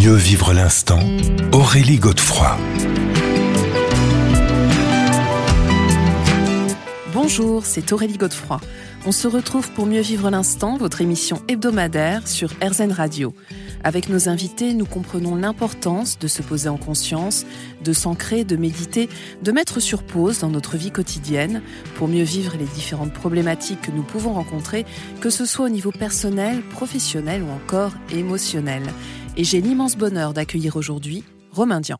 Mieux vivre l'instant, Aurélie Godefroy. Bonjour, c'est Aurélie Godefroy. On se retrouve pour mieux vivre l'instant, votre émission hebdomadaire sur RZN Radio. Avec nos invités, nous comprenons l'importance de se poser en conscience, de s'ancrer, de méditer, de mettre sur pause dans notre vie quotidienne pour mieux vivre les différentes problématiques que nous pouvons rencontrer, que ce soit au niveau personnel, professionnel ou encore émotionnel. Et j'ai l'immense bonheur d'accueillir aujourd'hui Romain Dian.